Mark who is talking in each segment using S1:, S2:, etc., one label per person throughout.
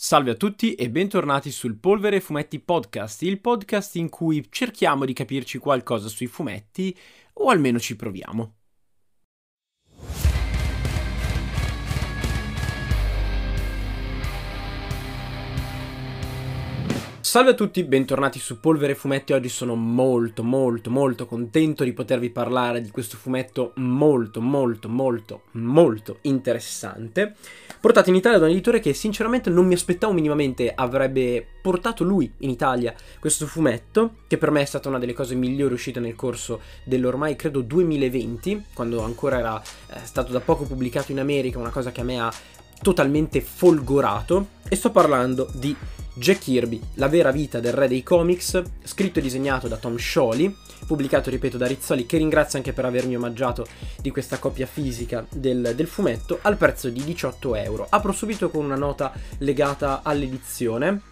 S1: Salve a tutti e bentornati sul Polvere Fumetti Podcast, il podcast in cui cerchiamo di capirci qualcosa sui fumetti, o almeno ci proviamo. Salve a tutti, bentornati su Polvere Fumetti. Oggi sono molto, molto, molto contento di potervi parlare di questo fumetto molto, molto, molto, molto interessante. Portato in Italia da un editore che sinceramente non mi aspettavo minimamente avrebbe portato lui in Italia questo fumetto, che per me è stata una delle cose migliori uscite nel corso dell'ormai credo 2020, quando ancora era eh, stato da poco pubblicato in America, una cosa che a me ha totalmente folgorato. E sto parlando di Jack Kirby, La vera vita del re dei comics, scritto e disegnato da Tom Scioli, pubblicato, ripeto, da Rizzoli, che ringrazio anche per avermi omaggiato di questa copia fisica del, del fumetto, al prezzo di 18 euro. Apro subito con una nota legata all'edizione,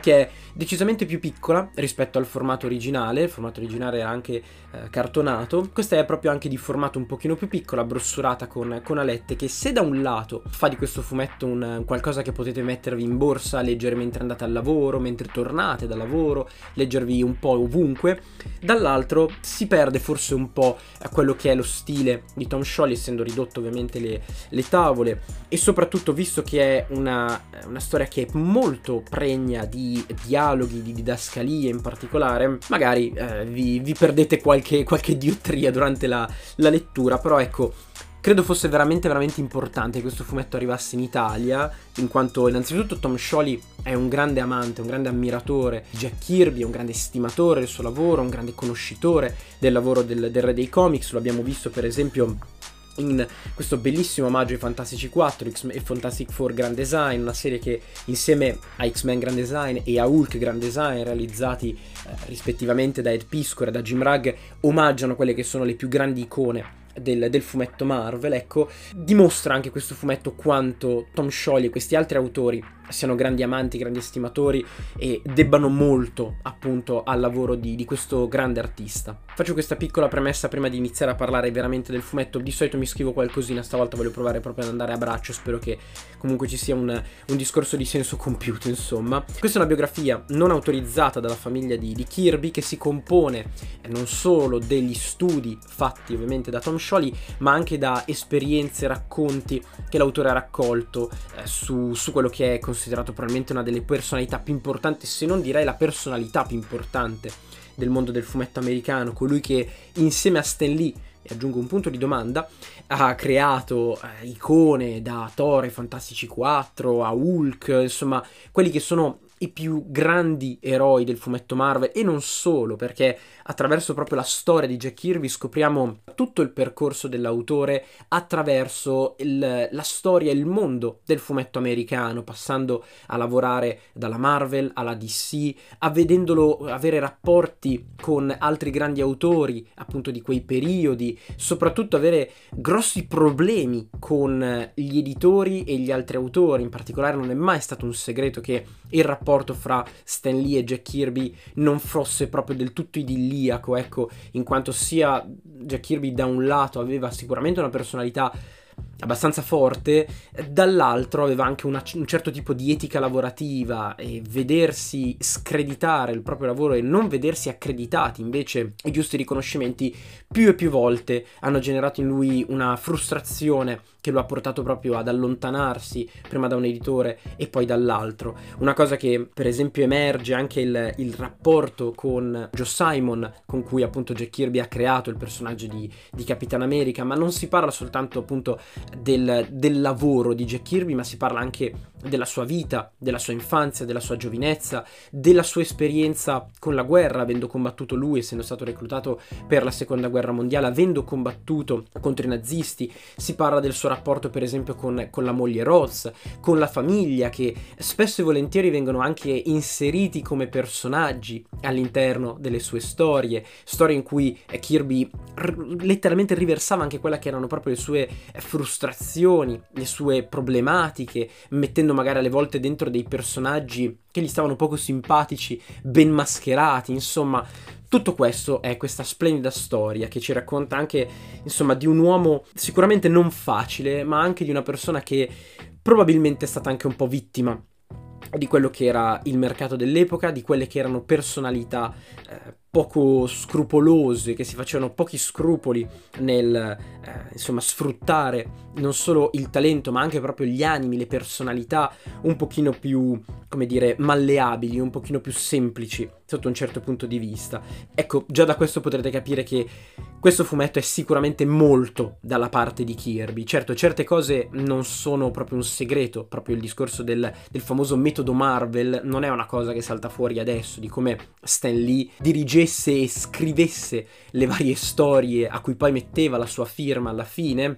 S1: che è decisamente più piccola rispetto al formato originale, il formato originale era anche eh, cartonato, questa è proprio anche di formato un pochino più piccolo, brossurata con, con, alette, che se da un lato fa di questo fumetto un, qualcosa che potete mettervi in borsa, leggere mentre andate al lavoro, mentre tornate dal lavoro, leggervi un po' ovunque, dall'altro si perde forse un po' quello che è lo stile di Tom Scioli, essendo ridotto ovviamente le, le tavole, e soprattutto visto che è una, una storia che è molto pregna di dialoghi, di didascalie in particolare, magari eh, vi, vi, perdete qualche, qualche diotria durante la, la lettura, però ecco, credo fosse veramente veramente importante che questo fumetto arrivasse in Italia, in quanto innanzitutto Tom Scioli è un grande amante, un grande ammiratore di Jack Kirby, un grande stimatore del suo lavoro, un grande conoscitore del lavoro del, del re dei comics, lo abbiamo visto per esempio in questo bellissimo omaggio ai Fantastici 4 e Fantastic Four Grand Design, una serie che insieme a X-Men Grand Design e a Hulk Grand Design, realizzati eh, rispettivamente da Ed Piscor e da Jim Rugg, omaggiano quelle che sono le più grandi icone del, del, fumetto Marvel, ecco, dimostra anche questo fumetto quanto Tom Scioli e questi altri autori siano grandi amanti, grandi estimatori e debbano molto appunto al lavoro di, di, questo grande artista. Faccio questa piccola premessa prima di iniziare a parlare veramente del fumetto. Di solito mi scrivo qualcosina, stavolta voglio provare proprio ad andare a braccio. Spero che comunque ci sia un, un discorso di senso compiuto, insomma. Questa è una biografia non autorizzata dalla famiglia di, di Kirby che si compone non solo degli studi fatti ovviamente da Tom Scioli, ma anche da esperienze, racconti che l'autore ha raccolto eh, su, su quello che è considerato considerato probabilmente una delle personalità più importanti, se non direi la personalità più importante del mondo del fumetto americano, colui che insieme a Stan Lee e aggiungo un punto di domanda, ha creato eh, icone da Thor Fantastici 4 a Hulk, insomma, quelli che sono i più grandi eroi del fumetto Marvel e non solo, perché attraverso proprio la storia di Jack Kirby scopriamo tutto il percorso dell'autore attraverso il, la storia e il mondo del fumetto americano, passando a lavorare dalla Marvel alla DC, a vedendolo avere rapporti con altri grandi autori appunto di quei periodi, soprattutto avere grossi problemi con gli editori e gli altri autori, in particolare non è mai stato un segreto che il rapporto fra Stan Lee e Jack Kirby non fosse proprio del tutto idilliaco, ecco, in quanto sia Jack Kirby da un lato aveva sicuramente una personalità abbastanza forte, dall'altro aveva anche una, un certo tipo di etica lavorativa e vedersi screditare il proprio lavoro e non vedersi accreditati invece i giusti riconoscimenti più e più volte hanno generato in lui una frustrazione che lo ha portato proprio ad allontanarsi prima da un editore e poi dall'altro. Una cosa che per esempio emerge anche il, il rapporto con Joe Simon con cui appunto Jack Kirby ha creato il personaggio di, di Capitan America, ma non si parla soltanto appunto del, del lavoro di Jack Kirby, ma si parla anche della sua vita, della sua infanzia, della sua giovinezza, della sua esperienza con la guerra, avendo combattuto lui, essendo stato reclutato per la seconda guerra mondiale, avendo combattuto contro i nazisti. Si parla del suo rapporto, per esempio, con, con la moglie Rose, con la famiglia, che spesso e volentieri vengono anche inseriti come personaggi all'interno delle sue storie, storie in cui Kirby r- letteralmente riversava anche quella che erano proprio le sue frustrazioni, le sue problematiche, mettendo magari alle volte dentro dei personaggi che gli stavano poco simpatici, ben mascherati, insomma, tutto questo è questa splendida storia che ci racconta anche, insomma, di un uomo sicuramente non facile, ma anche di una persona che probabilmente è stata anche un po' vittima di quello che era il mercato dell'epoca, di quelle che erano personalità eh, poco scrupolose, che si facevano pochi scrupoli nel eh, insomma sfruttare non solo il talento, ma anche proprio gli animi, le personalità un pochino più, come dire, malleabili, un pochino più semplici sotto un certo punto di vista. Ecco, già da questo potrete capire che questo fumetto è sicuramente molto dalla parte di Kirby. Certo, certe cose non sono proprio un segreto, proprio il discorso del, del famoso metodo Marvel non è una cosa che salta fuori adesso, di come Stan Lee dirigesse e scrivesse le varie storie a cui poi metteva la sua firma alla fine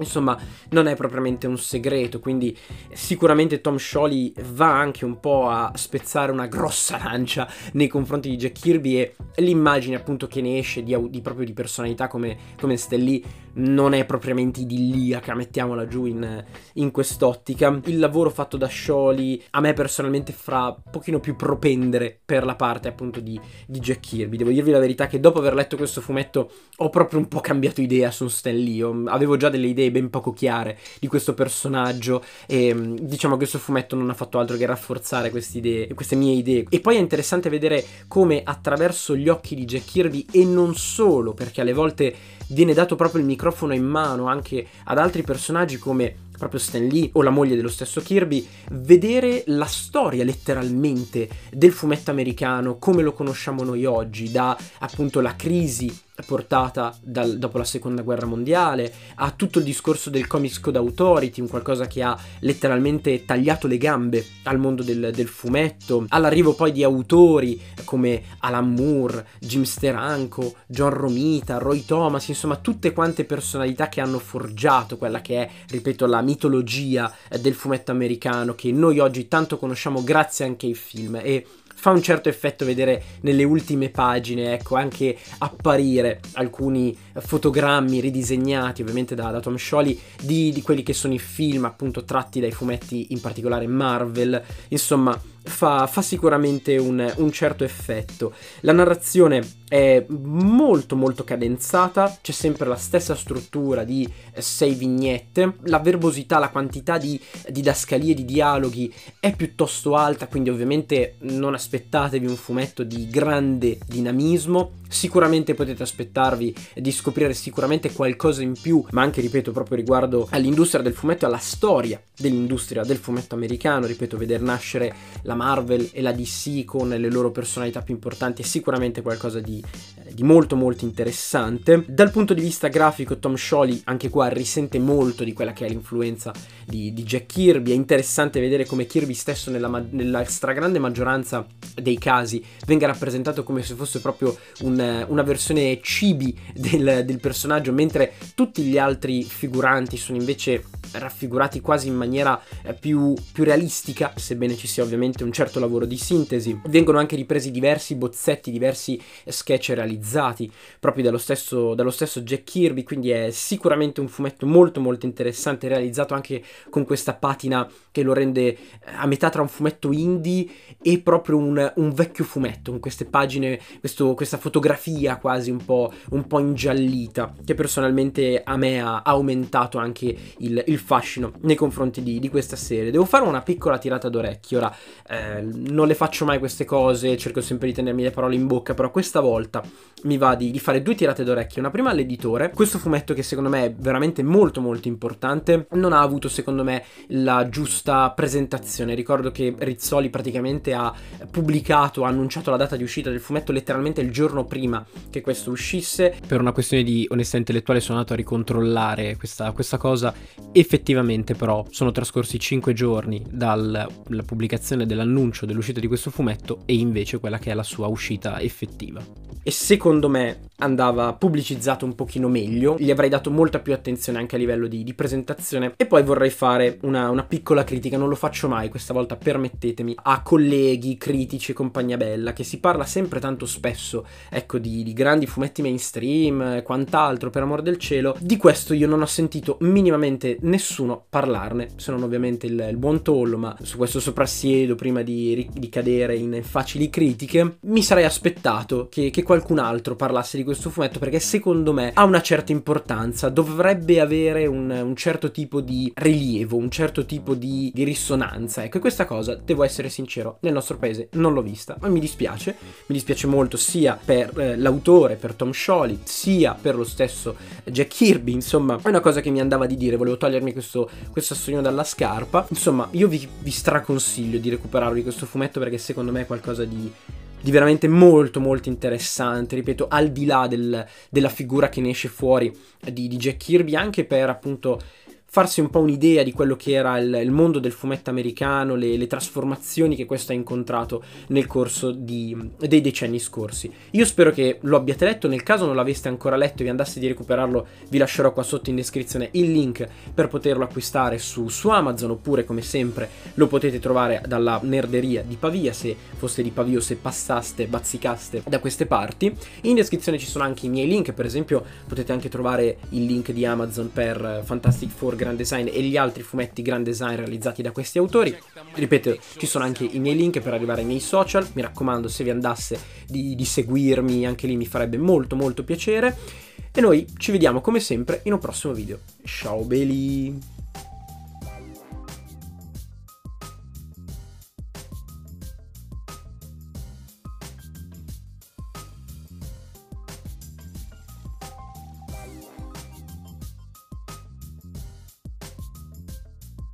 S1: Insomma, non è propriamente un segreto, quindi sicuramente Tom Scioli va anche un po' a spezzare una grossa lancia nei confronti di Jack Kirby e l'immagine appunto che ne esce di, di proprio di personalità come, come Lee non è propriamente idilliaca, mettiamola giù in, in quest'ottica. Il lavoro fatto da Scioli a me personalmente fa un pochino più propendere per la parte appunto di, di, Jack Kirby. Devo dirvi la verità che dopo aver letto questo fumetto ho proprio un po' cambiato idea su Stan Lee, avevo già delle idee ben poco chiare di questo personaggio e diciamo che questo fumetto non ha fatto altro che rafforzare queste idee, queste mie idee. E poi è interessante vedere come attraverso gli occhi di Jack Kirby e non solo, perché alle volte viene dato proprio il microfono in mano anche ad altri personaggi come proprio Stan Lee o la moglie dello stesso Kirby, vedere la storia letteralmente del fumetto americano come lo conosciamo noi oggi, da appunto la crisi portata dal, dopo la seconda guerra mondiale, a tutto il discorso del Comics Code Authority, un qualcosa che ha letteralmente tagliato le gambe al mondo del, del fumetto, all'arrivo poi di autori come Alan Moore, Jim Steranko, John Romita, Roy Thomas, insomma tutte quante personalità che hanno forgiato quella che è, ripeto, la mitologia del fumetto americano che noi oggi tanto conosciamo grazie anche ai film. E fa un certo effetto vedere nelle ultime pagine, ecco, anche apparire alcuni fotogrammi ridisegnati, ovviamente da, da Tom Scioli, di, di quelli che sono i film appunto tratti dai fumetti, in particolare Marvel. Insomma, fa, fa sicuramente un, un, certo effetto. La narrazione è molto molto cadenzata, c'è sempre la stessa struttura di sei vignette, la verbosità, la quantità di didascalie, di dialoghi è piuttosto alta, quindi ovviamente non aspettatevi un fumetto di grande dinamismo, sicuramente potete aspettarvi di scoprire sicuramente qualcosa in più, ma anche ripeto proprio riguardo all'industria del fumetto, alla storia dell'industria del fumetto americano, ripeto, vedere nascere la Marvel e la DC con le loro personalità più importanti è sicuramente qualcosa di, eh, di molto molto interessante. Dal punto di vista grafico Tom Scioli anche qua risente molto di quella che è l'influenza di, di Jack Kirby, è interessante vedere come Kirby stesso nella, nella stragrande maggioranza dei casi venga rappresentato come se fosse proprio un, una versione cibi del, del personaggio, mentre tutti gli altri figuranti sono invece raffigurati quasi in maniera eh, più, più, realistica, sebbene ci sia ovviamente un certo lavoro di sintesi. Vengono anche ripresi diversi bozzetti, diversi sketch realizzati proprio dallo stesso, dallo stesso Jack Kirby, quindi è sicuramente un fumetto molto molto interessante, realizzato anche con questa patina che lo rende eh, a metà tra un fumetto indie e proprio un, un vecchio fumetto, con queste pagine, questo, questa fotografia quasi un po', un po', ingiallita, che personalmente a me ha aumentato anche il, il fascino nei confronti di, di, questa serie. Devo fare una piccola tirata d'orecchio, ora eh, non le faccio mai queste cose, cerco sempre di tenermi le parole in bocca, però questa volta mi va di, di fare due tirate d'orecchio, una prima all'editore, questo fumetto che secondo me è veramente molto molto importante, non ha avuto secondo me la giusta presentazione, ricordo che Rizzoli praticamente ha pubblicato, ha annunciato la data di uscita del fumetto letteralmente il giorno prima che questo uscisse, per una questione di onestà intellettuale sono andato a ricontrollare questa, questa cosa. Effettivamente però sono trascorsi 5 giorni dalla pubblicazione dell'annuncio dell'uscita di questo fumetto e invece quella che è la sua uscita effettiva e secondo me andava pubblicizzato un pochino meglio, gli avrei dato molta più attenzione anche a livello di, di presentazione. E poi vorrei fare una, una, piccola critica, non lo faccio mai questa volta, permettetemi, a colleghi, critici e compagnia bella, che si parla sempre tanto spesso, ecco, di, di grandi fumetti mainstream e quant'altro, per amor del cielo, di questo io non ho sentito minimamente nessuno parlarne, se non ovviamente il, il buon Tollo, ma su questo soprassiedo, prima di, di, cadere in facili critiche, mi sarei aspettato che, che qualcun altro parlasse di questo fumetto, perché secondo me ha una certa importanza, dovrebbe avere un, un certo tipo di rilievo, un certo tipo di, di risonanza. Ecco, e questa cosa, devo essere sincero, nel nostro paese non l'ho vista, ma mi dispiace, mi dispiace molto sia per eh, l'autore, per Tom Scholly, sia per lo stesso Jack Kirby, insomma, è una cosa che mi andava di dire, volevo togliermi questo, questo assegno dalla scarpa. Insomma, io vi, vi straconsiglio di recuperarvi questo fumetto perché secondo me è qualcosa di di veramente molto molto interessante, ripeto, al di là del, della figura che ne esce fuori di, di Jack Kirby, anche per appunto farsi un po' un'idea di quello che era il, il mondo del fumetto americano, le, le, trasformazioni che questo ha incontrato nel corso di, dei decenni scorsi. Io spero che lo abbiate letto, nel caso non l'aveste ancora letto e vi andasse di recuperarlo, vi lascerò qua sotto in descrizione il link per poterlo acquistare su, su Amazon oppure come sempre lo potete trovare dalla nerderia di Pavia se foste di Pavia o se passaste, bazzicaste da queste parti. In descrizione ci sono anche i miei link, per esempio potete anche trovare il link di Amazon per Fantastic Four Grand Design e gli altri fumetti Grand Design realizzati da questi autori. Ripeto, ci sono anche i miei link per arrivare ai miei social, mi raccomando se vi andasse di, di seguirmi anche lì mi farebbe molto molto piacere. E noi ci vediamo come sempre in un prossimo video. Ciao belli!